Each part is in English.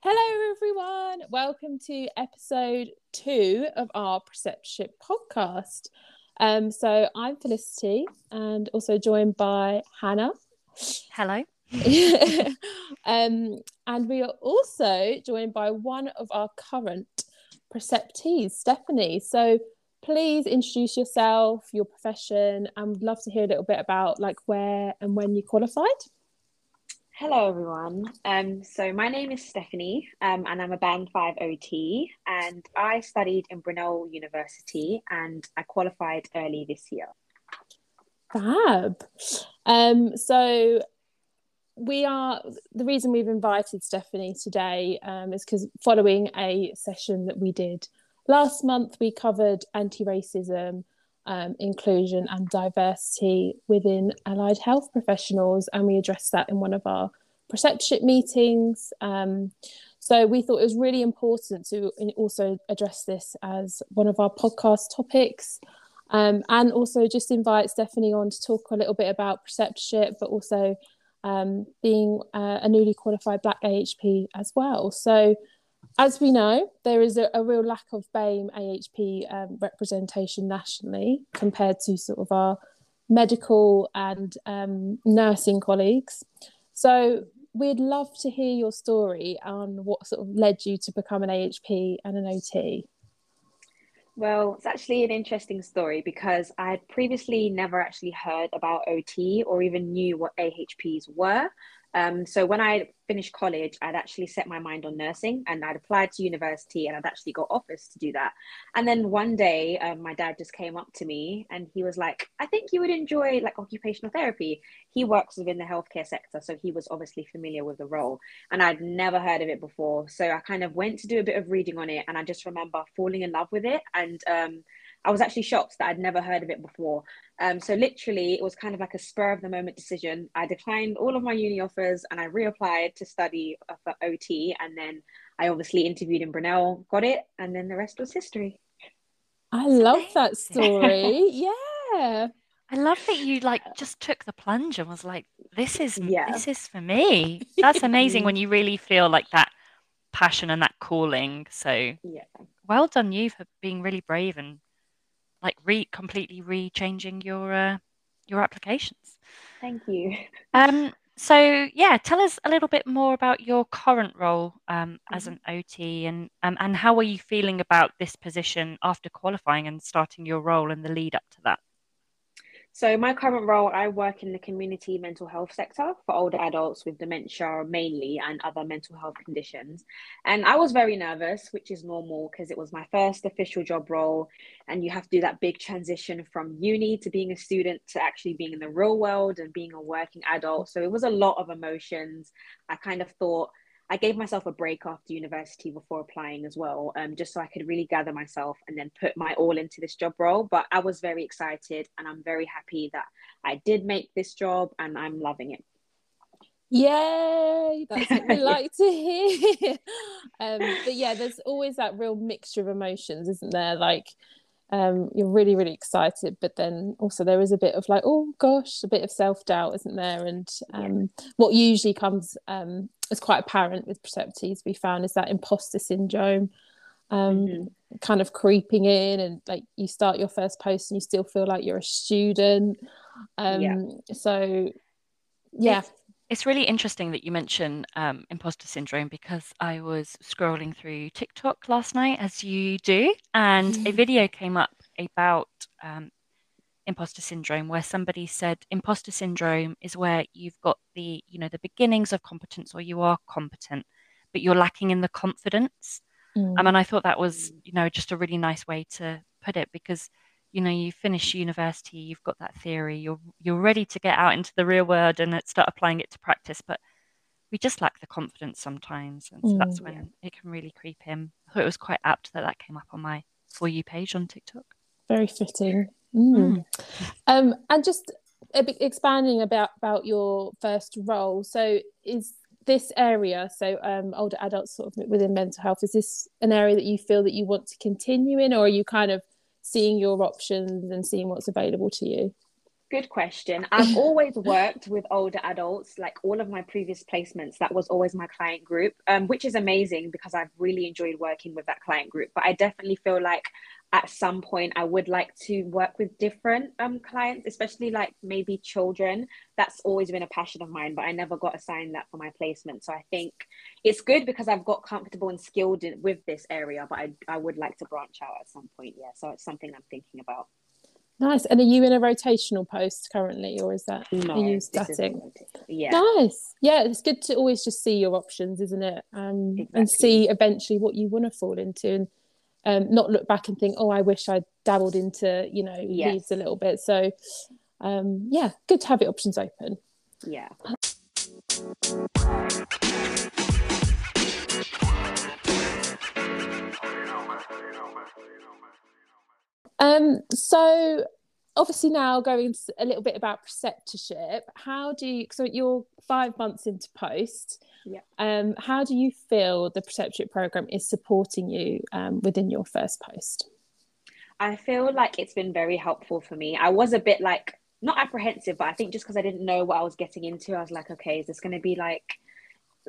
Hello, everyone. Welcome to episode two of our Preceptorship podcast. Um, so I'm Felicity and also joined by Hannah. Hello. um, and we are also joined by one of our current preceptees, Stephanie. So please introduce yourself, your profession, and would love to hear a little bit about like where and when you qualified. Hello, everyone. Um, so my name is Stephanie, um, and I'm a Band 5 OT, and I studied in Brunel University, and I qualified early this year. Fab. Um, so we are the reason we've invited Stephanie today um, is because following a session that we did last month, we covered anti-racism, um, inclusion, and diversity within allied health professionals, and we addressed that in one of our preceptorship meetings. Um, so we thought it was really important to also address this as one of our podcast topics. Um, and also just invite Stephanie on to talk a little bit about preceptorship, but also um, being uh, a newly qualified Black AHP as well. So, as we know, there is a, a real lack of BAME AHP um, representation nationally compared to sort of our medical and um, nursing colleagues. So, we'd love to hear your story on what sort of led you to become an AHP and an OT. Well, it's actually an interesting story because I had previously never actually heard about OT or even knew what AHPs were. Um, so when I finished college, I'd actually set my mind on nursing and I'd applied to university and I'd actually got offers to do that. And then one day, um, my dad just came up to me and he was like, I think you would enjoy like occupational therapy. He works within the healthcare sector, so he was obviously familiar with the role. And I'd never heard of it before. So I kind of went to do a bit of reading on it and I just remember falling in love with it. And um, I was actually shocked that I'd never heard of it before. Um, so literally, it was kind of like a spur of the moment decision. I declined all of my uni offers and I reapplied to study for OT, and then I obviously interviewed in Brunel, got it, and then the rest was history. I love that story. yeah. I love that you like just took the plunge and was like, "This is yeah. this is for me." That's amazing when you really feel like that passion and that calling. So, yeah, well done you for being really brave and like re completely re-changing your uh, your applications. Thank you. Um, so yeah, tell us a little bit more about your current role um, as mm-hmm. an OT and um, and how are you feeling about this position after qualifying and starting your role and the lead up to that? So, my current role, I work in the community mental health sector for older adults with dementia mainly and other mental health conditions. And I was very nervous, which is normal because it was my first official job role. And you have to do that big transition from uni to being a student to actually being in the real world and being a working adult. So, it was a lot of emotions. I kind of thought, I gave myself a break after university before applying as well, um, just so I could really gather myself and then put my all into this job role. But I was very excited and I'm very happy that I did make this job and I'm loving it. Yay! That's what we like to hear. um, but yeah, there's always that real mixture of emotions, isn't there? Like, um, you're really, really excited, but then also there is a bit of like, oh gosh, a bit of self doubt, isn't there? And um, yeah. what usually comes um, is quite apparent with preceptees we found is that imposter syndrome um, mm-hmm. kind of creeping in, and like you start your first post and you still feel like you're a student. Um, yeah. So, yeah. It's, it's really interesting that you mention um, imposter syndrome because I was scrolling through TikTok last night, as you do, and a video came up about um, imposter syndrome where somebody said imposter syndrome is where you've got the you know the beginnings of competence or you are competent but you're lacking in the confidence. Mm. um, and i thought that was you know just a really nice way to put it because you know you finish university you've got that theory you're you're ready to get out into the real world and start applying it to practice but we just lack the confidence sometimes and so mm, that's when yeah. it can really creep in i thought it was quite apt that that came up on my for you page on tiktok very fitting mm. Mm. Um, and just expanding about about your first role so is this area so um, older adults sort of within mental health is this an area that you feel that you want to continue in or are you kind of seeing your options and seeing what's available to you? Good question. I've always worked with older adults, like all of my previous placements, that was always my client group, um, which is amazing because I've really enjoyed working with that client group. But I definitely feel like at some point I would like to work with different um, clients, especially like maybe children. That's always been a passion of mine, but I never got assigned that for my placement. So I think it's good because I've got comfortable and skilled in, with this area, but I, I would like to branch out at some point. Yeah, so it's something I'm thinking about. Nice. And are you in a rotational post currently, or is that no, are you static? Yeah. Nice. Yeah, it's good to always just see your options, isn't it? Um, exactly. and see eventually what you want to fall into, and um, not look back and think, oh, I wish I dabbled into, you know, yes. these a little bit. So, um, yeah, good to have your options open. Yeah. Um, so obviously now going a little bit about preceptorship how do you so you're five months into post. Yeah. Um how do you feel the preceptorship program is supporting you um, within your first post? I feel like it's been very helpful for me. I was a bit like not apprehensive but i think just because i didn't know what i was getting into i was like okay is this going to be like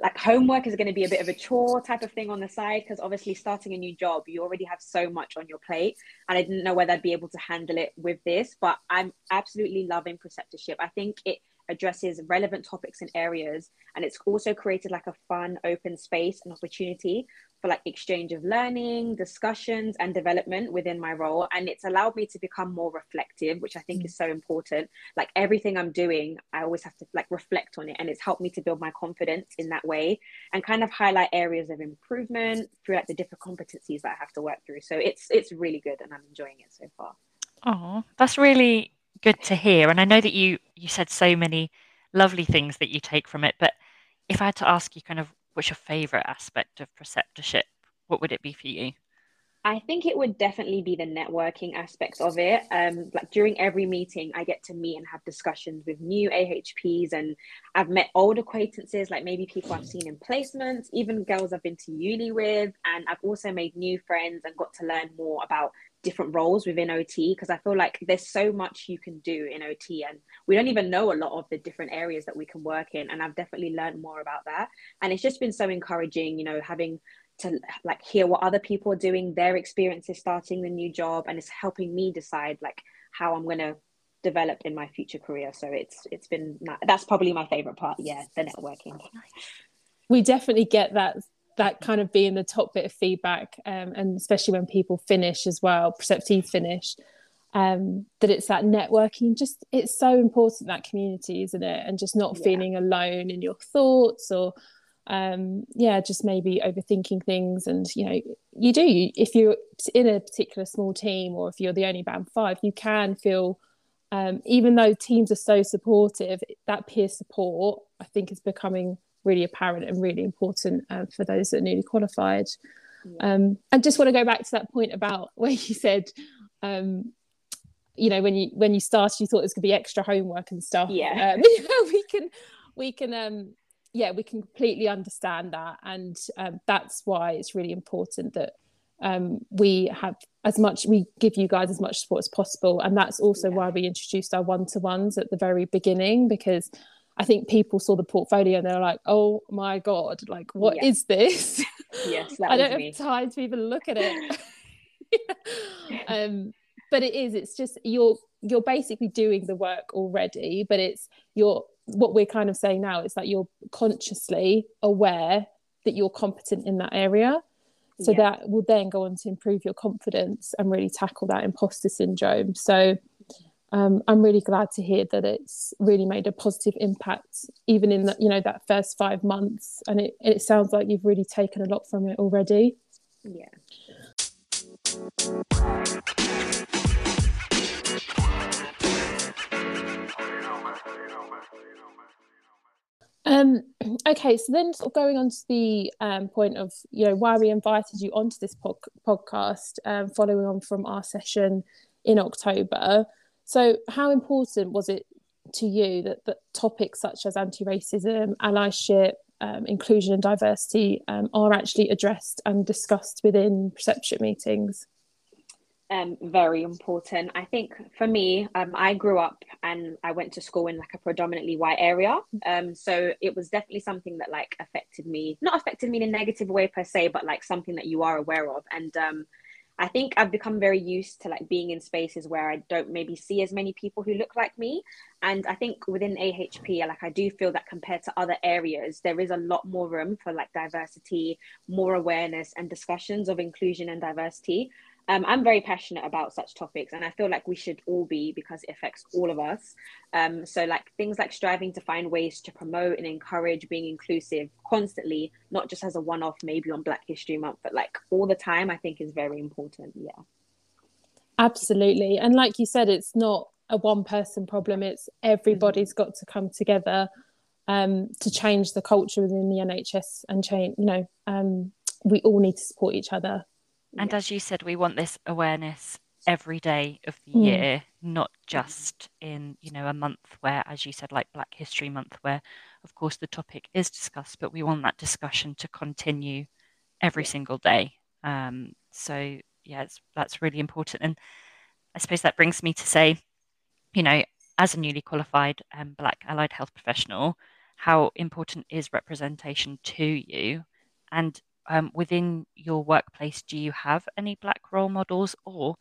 like homework is going to be a bit of a chore type of thing on the side because obviously starting a new job you already have so much on your plate and i didn't know whether i'd be able to handle it with this but i'm absolutely loving preceptorship. I think it addresses relevant topics and areas and it's also created like a fun open space and opportunity for like exchange of learning, discussions, and development within my role. And it's allowed me to become more reflective, which I think mm. is so important. Like everything I'm doing, I always have to like reflect on it. And it's helped me to build my confidence in that way and kind of highlight areas of improvement throughout the different competencies that I have to work through. So it's it's really good and I'm enjoying it so far. Oh, that's really good to hear. And I know that you you said so many lovely things that you take from it, but if I had to ask you kind of what's your favorite aspect of preceptorship? What would it be for you? I think it would definitely be the networking aspect of it. Um, like during every meeting, I get to meet and have discussions with new AHPs, and I've met old acquaintances, like maybe people I've seen in placements, even girls I've been to uni with, and I've also made new friends and got to learn more about different roles within OT because I feel like there's so much you can do in OT and we don't even know a lot of the different areas that we can work in and I've definitely learned more about that. And it's just been so encouraging you know having to like hear what other people are doing their experiences starting the new job and it's helping me decide like how I'm going to develop in my future career. So it's it's been that's probably my favorite part yeah the networking. We definitely get that that kind of being the top bit of feedback, um, and especially when people finish as well, preceptees finish, um, that it's that networking. Just it's so important that community, isn't it? And just not yeah. feeling alone in your thoughts or um yeah just maybe overthinking things and you know you do if you're in a particular small team or if you're the only band five you can feel um even though teams are so supportive that peer support i think is becoming really apparent and really important uh, for those that are newly qualified. Yeah. Um, and just want to go back to that point about where you said, um, you know, when you when you started, you thought it was going to be extra homework and stuff. Yeah, um, we can we can um, yeah we can completely understand that, and um, that's why it's really important that um, we have as much we give you guys as much support as possible and that's also yeah. why we introduced our one-to-ones at the very beginning because I think people saw the portfolio and they're like, "Oh my god, like what yeah. is this?" Yes, I don't me. have time to even look at it. um, but it is. It's just you're you're basically doing the work already, but it's you're what we're kind of saying now is that you're consciously aware that you're competent in that area. So yeah. that will then go on to improve your confidence and really tackle that imposter syndrome. So um, I'm really glad to hear that it's really made a positive impact, even in that you know that first five months, and it it sounds like you've really taken a lot from it already. Yeah. Um, okay, so then sort of going on to the um, point of you know why we invited you onto this pod- podcast, um, following on from our session in October. So, how important was it to you that, that topics such as anti racism, allyship, um, inclusion, and diversity um, are actually addressed and discussed within preceptorship meetings? Um, very important. I think for me, um, I grew up and I went to school in like a predominantly white area. Um, so it was definitely something that like affected me, not affected me in a negative way per se, but like something that you are aware of. And um, I think I've become very used to like being in spaces where I don't maybe see as many people who look like me. And I think within AHP, like I do feel that compared to other areas, there is a lot more room for like diversity, more awareness, and discussions of inclusion and diversity um, I'm very passionate about such topics, and I feel like we should all be because it affects all of us. Um, so, like things like striving to find ways to promote and encourage being inclusive constantly, not just as a one off, maybe on Black History Month, but like all the time, I think is very important. Yeah. Absolutely. And like you said, it's not a one person problem, it's everybody's mm-hmm. got to come together um, to change the culture within the NHS and change, you know, um, we all need to support each other and yeah. as you said, we want this awareness every day of the mm. year, not just in, you know, a month where, as you said, like Black History Month, where of course the topic is discussed, but we want that discussion to continue every single day. Um, so yeah, that's really important. And I suppose that brings me to say, you know, as a newly qualified um, Black allied health professional, how important is representation to you? And um, within your workplace, do you have any black role models or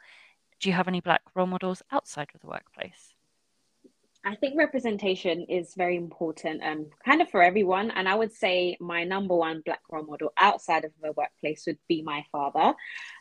do you have any black role models outside of the workplace? I think representation is very important, um, kind of for everyone. And I would say my number one black role model outside of the workplace would be my father.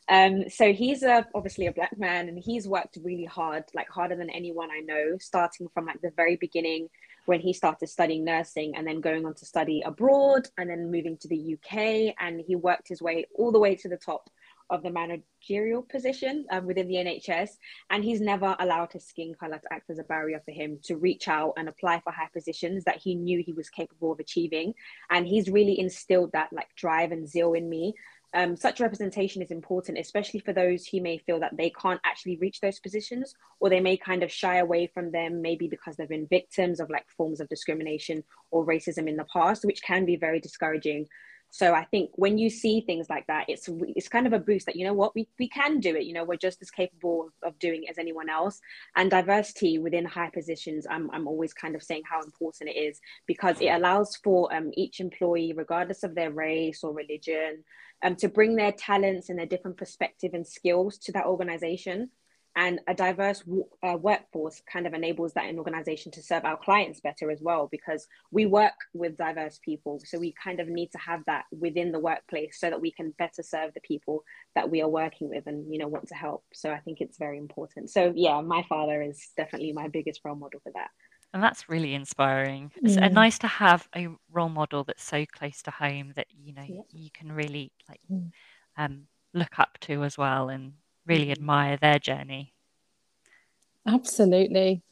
Um, so he's a, obviously a black man, and he's worked really hard, like harder than anyone I know, starting from like the very beginning when he started studying nursing and then going on to study abroad and then moving to the UK. And he worked his way all the way to the top of the managerial position um, within the NHS. And he's never allowed his skin color to act as a barrier for him to reach out and apply for high positions that he knew he was capable of achieving. And he's really instilled that like drive and zeal in me um, such representation is important, especially for those who may feel that they can't actually reach those positions or they may kind of shy away from them, maybe because they've been victims of like forms of discrimination or racism in the past, which can be very discouraging. So I think when you see things like that, it's it's kind of a boost that you know what we, we can do it. You know we're just as capable of, of doing it as anyone else. And diversity within high positions, I'm I'm always kind of saying how important it is because it allows for um, each employee, regardless of their race or religion, um, to bring their talents and their different perspective and skills to that organization. And a diverse uh, workforce kind of enables that in organization to serve our clients better as well, because we work with diverse people. So we kind of need to have that within the workplace so that we can better serve the people that we are working with and, you know, want to help. So I think it's very important. So yeah, my father is definitely my biggest role model for that. And that's really inspiring. It's uh, nice to have a role model that's so close to home that you know yeah. you can really like mm. um, look up to as well and really admire their journey. Absolutely.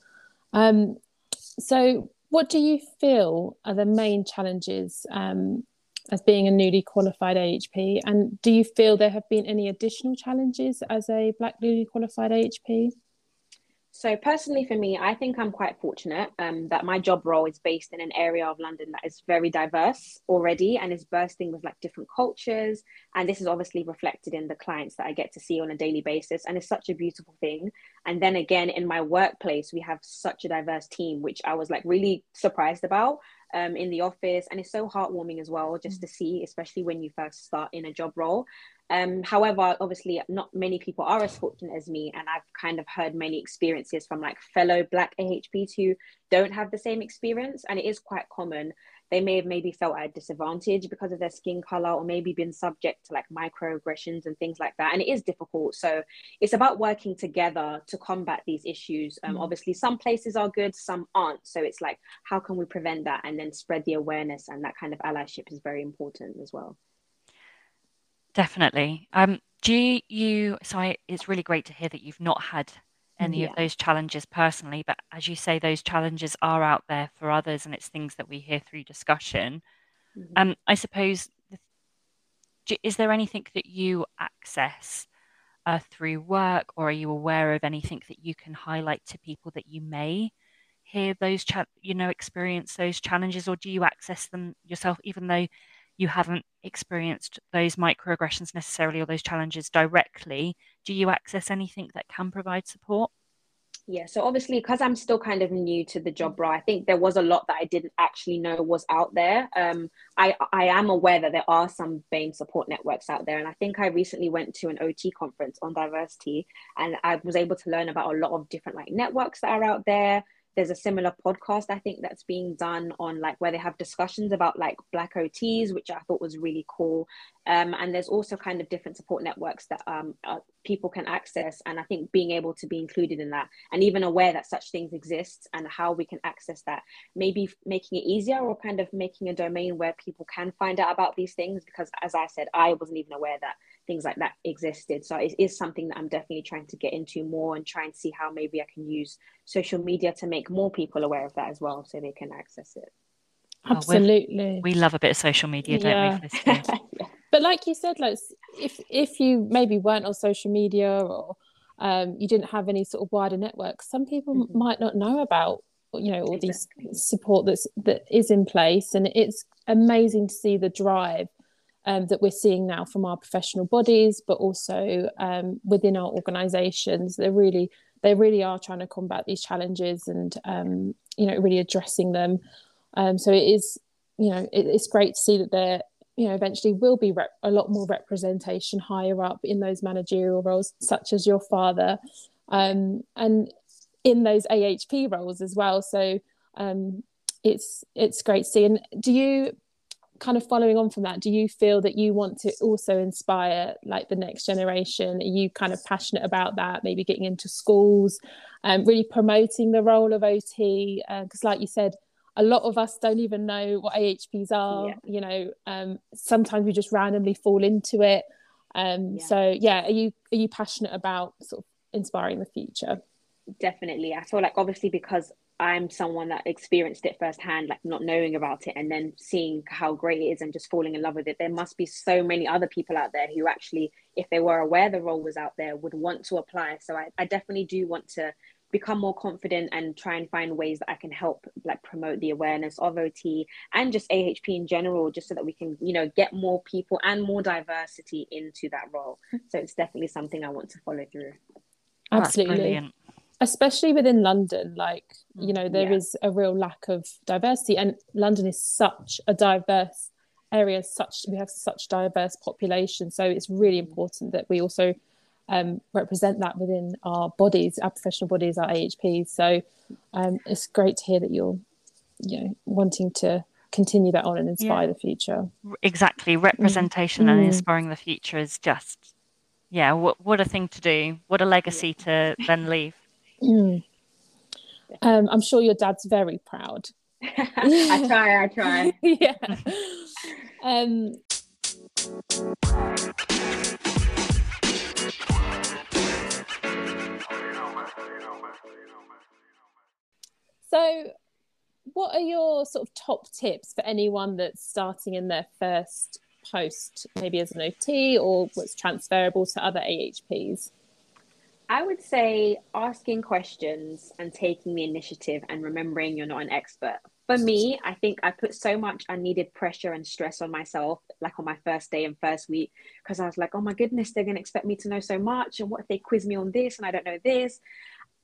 Um, so, what do you feel are the main challenges um, as being a newly qualified AHP? And do you feel there have been any additional challenges as a Black newly qualified AHP? So personally, for me, I think I'm quite fortunate um, that my job role is based in an area of London that is very diverse already and is bursting with like different cultures. And this is obviously reflected in the clients that I get to see on a daily basis, and it's such a beautiful thing. And then again, in my workplace, we have such a diverse team, which I was like really surprised about um, in the office, and it's so heartwarming as well just mm. to see, especially when you first start in a job role. Um, however, obviously, not many people are as fortunate as me, and I've kind of heard many experiences from like fellow Black AHPs who don't have the same experience, and it is quite common. They may have maybe felt at a disadvantage because of their skin color, or maybe been subject to like microaggressions and things like that. And it is difficult. So it's about working together to combat these issues. Um, mm Obviously, some places are good, some aren't. So it's like, how can we prevent that and then spread the awareness? And that kind of allyship is very important as well. Definitely. Um, do you, so I, it's really great to hear that you've not had any yeah. of those challenges personally, but as you say, those challenges are out there for others and it's things that we hear through discussion. Mm-hmm. Um, I suppose, is there anything that you access uh, through work or are you aware of anything that you can highlight to people that you may hear those, cha- you know, experience those challenges or do you access them yourself, even though you haven't experienced those microaggressions necessarily or those challenges directly, do you access anything that can provide support? Yeah, so obviously, because I'm still kind of new to the job role, I think there was a lot that I didn't actually know was out there. Um, I I am aware that there are some BAME support networks out there, and I think I recently went to an OT conference on diversity, and I was able to learn about a lot of different like networks that are out there there's a similar podcast i think that's being done on like where they have discussions about like black ots which i thought was really cool. Um, and there's also kind of different support networks that um, uh, people can access and i think being able to be included in that and even aware that such things exist and how we can access that maybe making it easier or kind of making a domain where people can find out about these things because as i said i wasn't even aware that things like that existed. So it is something that I'm definitely trying to get into more and try and see how maybe I can use social media to make more people aware of that as well so they can access it. Absolutely. Oh, we love a bit of social media, don't yeah. we? But like you said, like if if you maybe weren't on social media or um, you didn't have any sort of wider network, some people mm-hmm. might not know about you know all exactly. these support that's that is in place, and it's amazing to see the drive um, that we're seeing now from our professional bodies, but also um, within our organisations. They really, they really are trying to combat these challenges and um, you know really addressing them. Um, so it is, you know, it, it's great to see that there, you know, eventually will be rep- a lot more representation higher up in those managerial roles, such as your father, um, and in those AHP roles as well. So um, it's it's great to see. And do you kind of following on from that do you feel that you want to also inspire like the next generation? Are you kind of passionate about that maybe getting into schools and um, really promoting the role of ot because uh, like you said a lot of us don't even know what ahps are yeah. you know um, sometimes we just randomly fall into it. Um, yeah. so yeah are you are you passionate about sort of inspiring the future? Definitely. I feel like obviously because I'm someone that experienced it firsthand, like not knowing about it and then seeing how great it is and just falling in love with it. There must be so many other people out there who actually, if they were aware the role was out there, would want to apply. So I, I definitely do want to become more confident and try and find ways that I can help like promote the awareness of OT and just AHP in general, just so that we can, you know, get more people and more diversity into that role. Hmm. So it's definitely something I want to follow through. Absolutely especially within London, like, you know, there yeah. is a real lack of diversity. And London is such a diverse area, such we have such diverse population. So it's really important that we also um, represent that within our bodies, our professional bodies, our AHPs. So um, it's great to hear that you're, you know, wanting to continue that on and inspire yeah. the future. Exactly. Representation mm. and inspiring the future is just, yeah, what, what a thing to do. What a legacy to then leave. Mm. Um, I'm sure your dad's very proud. I try, I try. yeah. Um, so, what are your sort of top tips for anyone that's starting in their first post, maybe as an OT or what's transferable to other AHPs? I would say asking questions and taking the initiative and remembering you're not an expert. For me, I think I put so much unneeded pressure and stress on myself, like on my first day and first week, because I was like, oh my goodness, they're going to expect me to know so much. And what if they quiz me on this and I don't know this?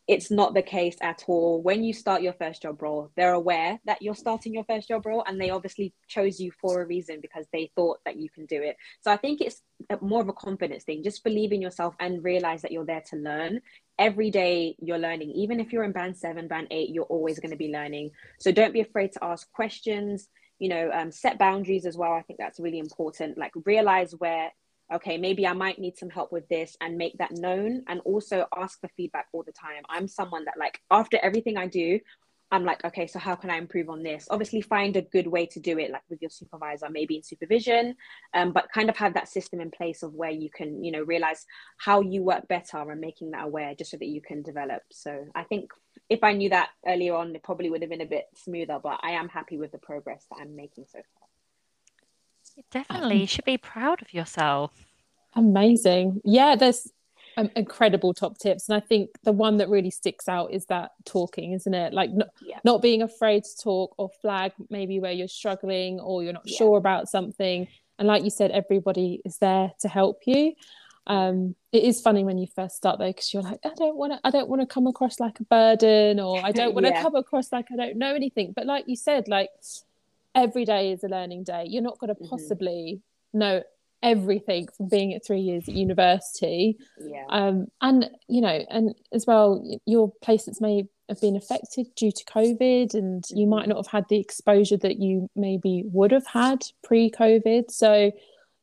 It's not the case at all. When you start your first job role, they're aware that you're starting your first job role and they obviously chose you for a reason because they thought that you can do it. So I think it's more of a confidence thing. Just believe in yourself and realize that you're there to learn. Every day you're learning. Even if you're in band seven, band eight, you're always going to be learning. So don't be afraid to ask questions. You know, um, set boundaries as well. I think that's really important. Like realize where okay, maybe I might need some help with this and make that known and also ask for feedback all the time. I'm someone that, like, after everything I do, I'm like, okay, so how can I improve on this? Obviously, find a good way to do it, like with your supervisor, maybe in supervision, um, but kind of have that system in place of where you can, you know, realize how you work better and making that aware just so that you can develop. So I think if I knew that earlier on, it probably would have been a bit smoother, but I am happy with the progress that I'm making so far. Definitely, you should be proud of yourself. Amazing. Yeah, there's um, incredible top tips and i think the one that really sticks out is that talking isn't it like not, yeah. not being afraid to talk or flag maybe where you're struggling or you're not yeah. sure about something and like you said everybody is there to help you um, it is funny when you first start though because you're like i don't want to i don't want to come across like a burden or i don't want to yeah. come across like i don't know anything but like you said like every day is a learning day you're not going to mm-hmm. possibly mm-hmm. know everything from being at three years at university yeah um and you know and as well your placements may have been affected due to covid and mm-hmm. you might mm-hmm. not have had the exposure that you maybe would have had pre-covid so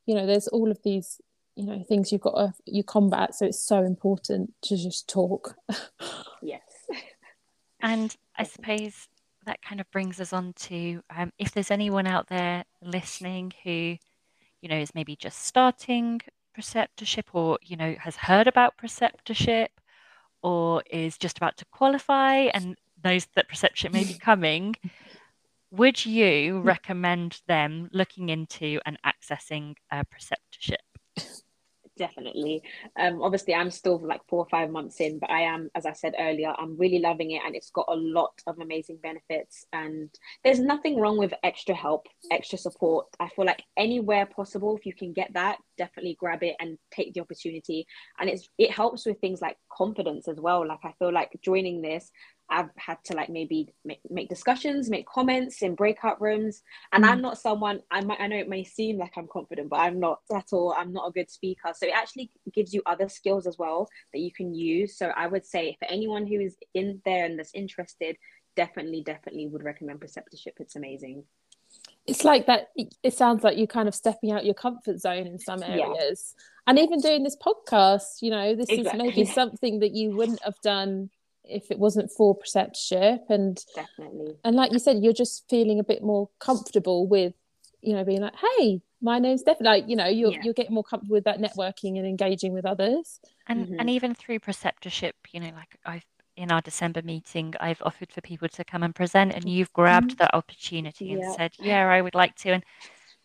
you know there's all of these you know things you've got to you combat so it's so important to just talk yes and i suppose that kind of brings us on to um, if there's anyone out there listening who you know is maybe just starting preceptorship or you know has heard about preceptorship or is just about to qualify and knows that preceptorship may be coming would you recommend them looking into and accessing a preceptorship definitely. Um, obviously, I'm still like four or five months in, but I am, as I said earlier, I'm really loving it, and it's got a lot of amazing benefits. And there's nothing wrong with extra help, extra support. I feel like anywhere possible, if you can get that, definitely grab it and take the opportunity. And it's it helps with things like confidence as well. Like I feel like joining this, I've had to like maybe make, make discussions, make comments in breakout rooms. And mm. I'm not someone, I might, I know it may seem like I'm confident, but I'm not at all. I'm not a good speaker. So it actually gives you other skills as well that you can use. So I would say for anyone who is in there and that's interested, definitely, definitely would recommend preceptorship. It's amazing. It's like that. It sounds like you're kind of stepping out your comfort zone in some areas. Yeah. And even doing this podcast, you know, this exactly. is maybe something that you wouldn't have done if it wasn't for preceptorship and definitely and like you said you're just feeling a bit more comfortable with you know being like hey my name's definitely like you know you're, yeah. you're getting more comfortable with that networking and engaging with others and mm-hmm. and even through preceptorship you know like i've in our december meeting i've offered for people to come and present and you've grabbed mm-hmm. that opportunity yeah. and said yeah i would like to and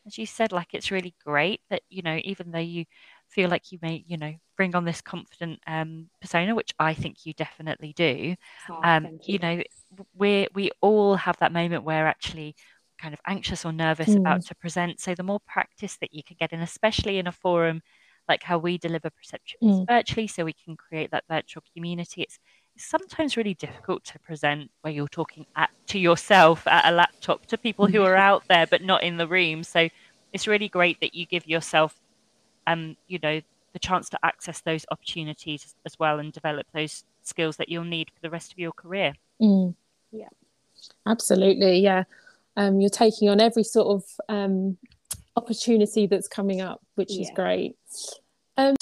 as you said like it's really great that you know even though you feel like you may, you know, bring on this confident um, persona, which I think you definitely do. Oh, um, you. you. know, we we all have that moment where actually kind of anxious or nervous mm. about to present. So the more practice that you can get in, especially in a forum like how we deliver perception mm. virtually, so we can create that virtual community. It's, it's sometimes really difficult to present where you're talking at, to yourself at a laptop to people who are out there but not in the room. So it's really great that you give yourself um, you know, the chance to access those opportunities as well and develop those skills that you'll need for the rest of your career. Mm. Yeah, absolutely. Yeah, um, you're taking on every sort of um, opportunity that's coming up, which yeah. is great. Um,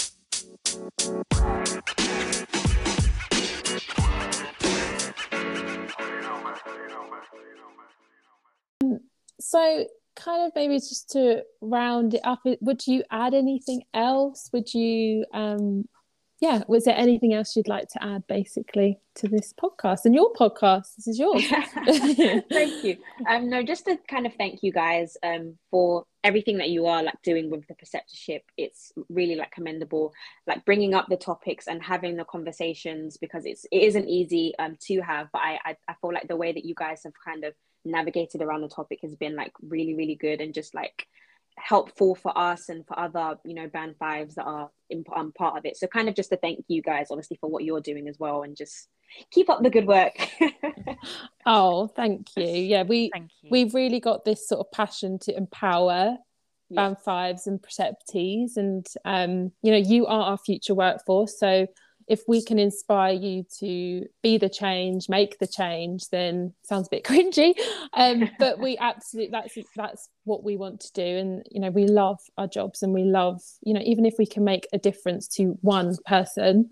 so kind of maybe just to round it up would you add anything else? Would you um yeah was there anything else you'd like to add basically to this podcast? And your podcast this is yours. Thank you. Um no just to kind of thank you guys um for everything that you are like doing with the preceptorship. It's really like commendable. Like bringing up the topics and having the conversations because it's it isn't easy um to have but I, I i feel like the way that you guys have kind of navigated around the topic has been like really really good and just like helpful for us and for other you know band fives that are in um, part of it. So kind of just to thank you guys obviously for what you're doing as well and just keep up the good work. Oh thank you. Yeah we you. we've really got this sort of passion to empower yes. band fives and preceptees and um you know you are our future workforce. So if we can inspire you to be the change, make the change, then sounds a bit cringy. Um, but we absolutely that's that's what we want to do. And you know, we love our jobs and we love, you know, even if we can make a difference to one person,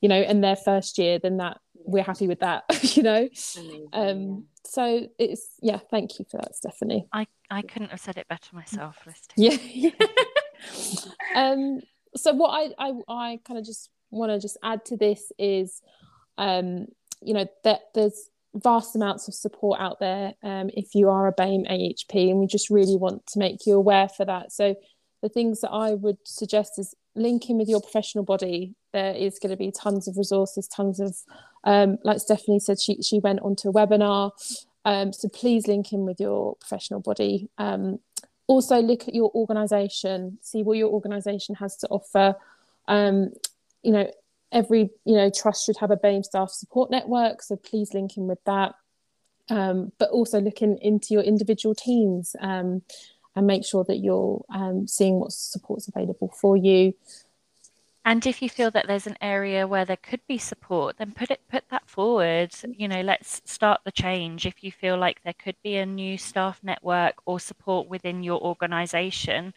you know, in their first year, then that we're happy with that, you know. um so it's yeah, thank you for that, Stephanie. I, I couldn't have said it better myself, Yeah. um so what I I, I kind of just want to just add to this is, um, you know, that there's vast amounts of support out there um, if you are a BAME AHP, and we just really want to make you aware for that. So the things that I would suggest is linking with your professional body. there is going to be tons of resources, tons of, um, like Stephanie said, she, she went onto a webinar. Um, so please link in with your professional body. Um, also look at your organization, see what your organization has to offer. Um, you know, every, you know, trust should have a BAME staff support network. So please link in with that. Um, but also looking into your individual teams um, and make sure that you're um, seeing what support's available for you. And if you feel that there's an area where there could be support, then put it put that forward. You know, let's start the change. If you feel like there could be a new staff network or support within your organisation,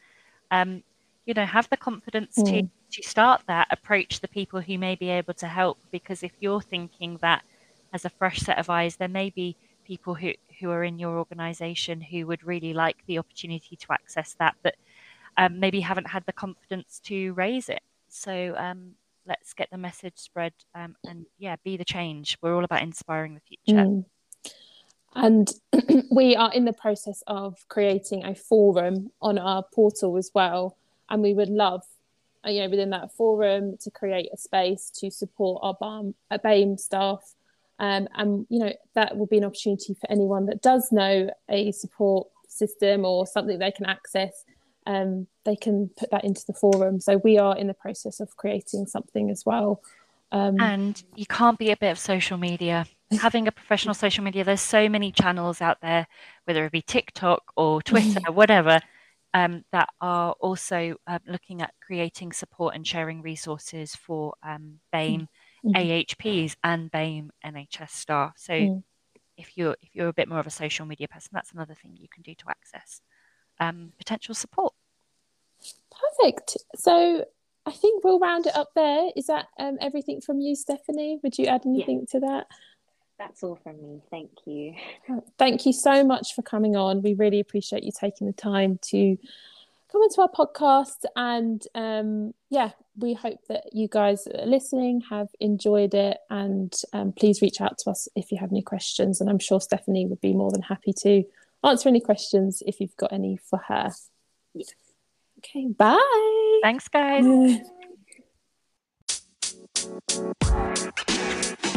um, you know, have the confidence mm. to to start that. Approach the people who may be able to help. Because if you're thinking that as a fresh set of eyes, there may be people who who are in your organisation who would really like the opportunity to access that, but um, maybe haven't had the confidence to raise it. So um, let's get the message spread um, and yeah, be the change. We're all about inspiring the future. Mm. And we are in the process of creating a forum on our portal as well. And we would love, you know, within that forum to create a space to support our BAM, uh, BAME staff. Um, and, you know, that will be an opportunity for anyone that does know a support system or something they can access um, they can put that into the forum. So we are in the process of creating something as well. Um, and you can't be a bit of social media. Having a professional social media, there's so many channels out there, whether it be TikTok or Twitter, or whatever, um, that are also uh, looking at creating support and sharing resources for um, BAME mm-hmm. AHPs and BAME NHS staff. So mm. if you're if you're a bit more of a social media person, that's another thing you can do to access um, potential support. Perfect. So I think we'll round it up there. Is that um, everything from you, Stephanie? Would you add anything yeah. to that? That's all from me. Thank you. Thank you so much for coming on. We really appreciate you taking the time to come into our podcast. And um, yeah, we hope that you guys listening have enjoyed it. And um, please reach out to us if you have any questions. And I'm sure Stephanie would be more than happy to answer any questions if you've got any for her. Yes. Okay, bye. Thanks, guys.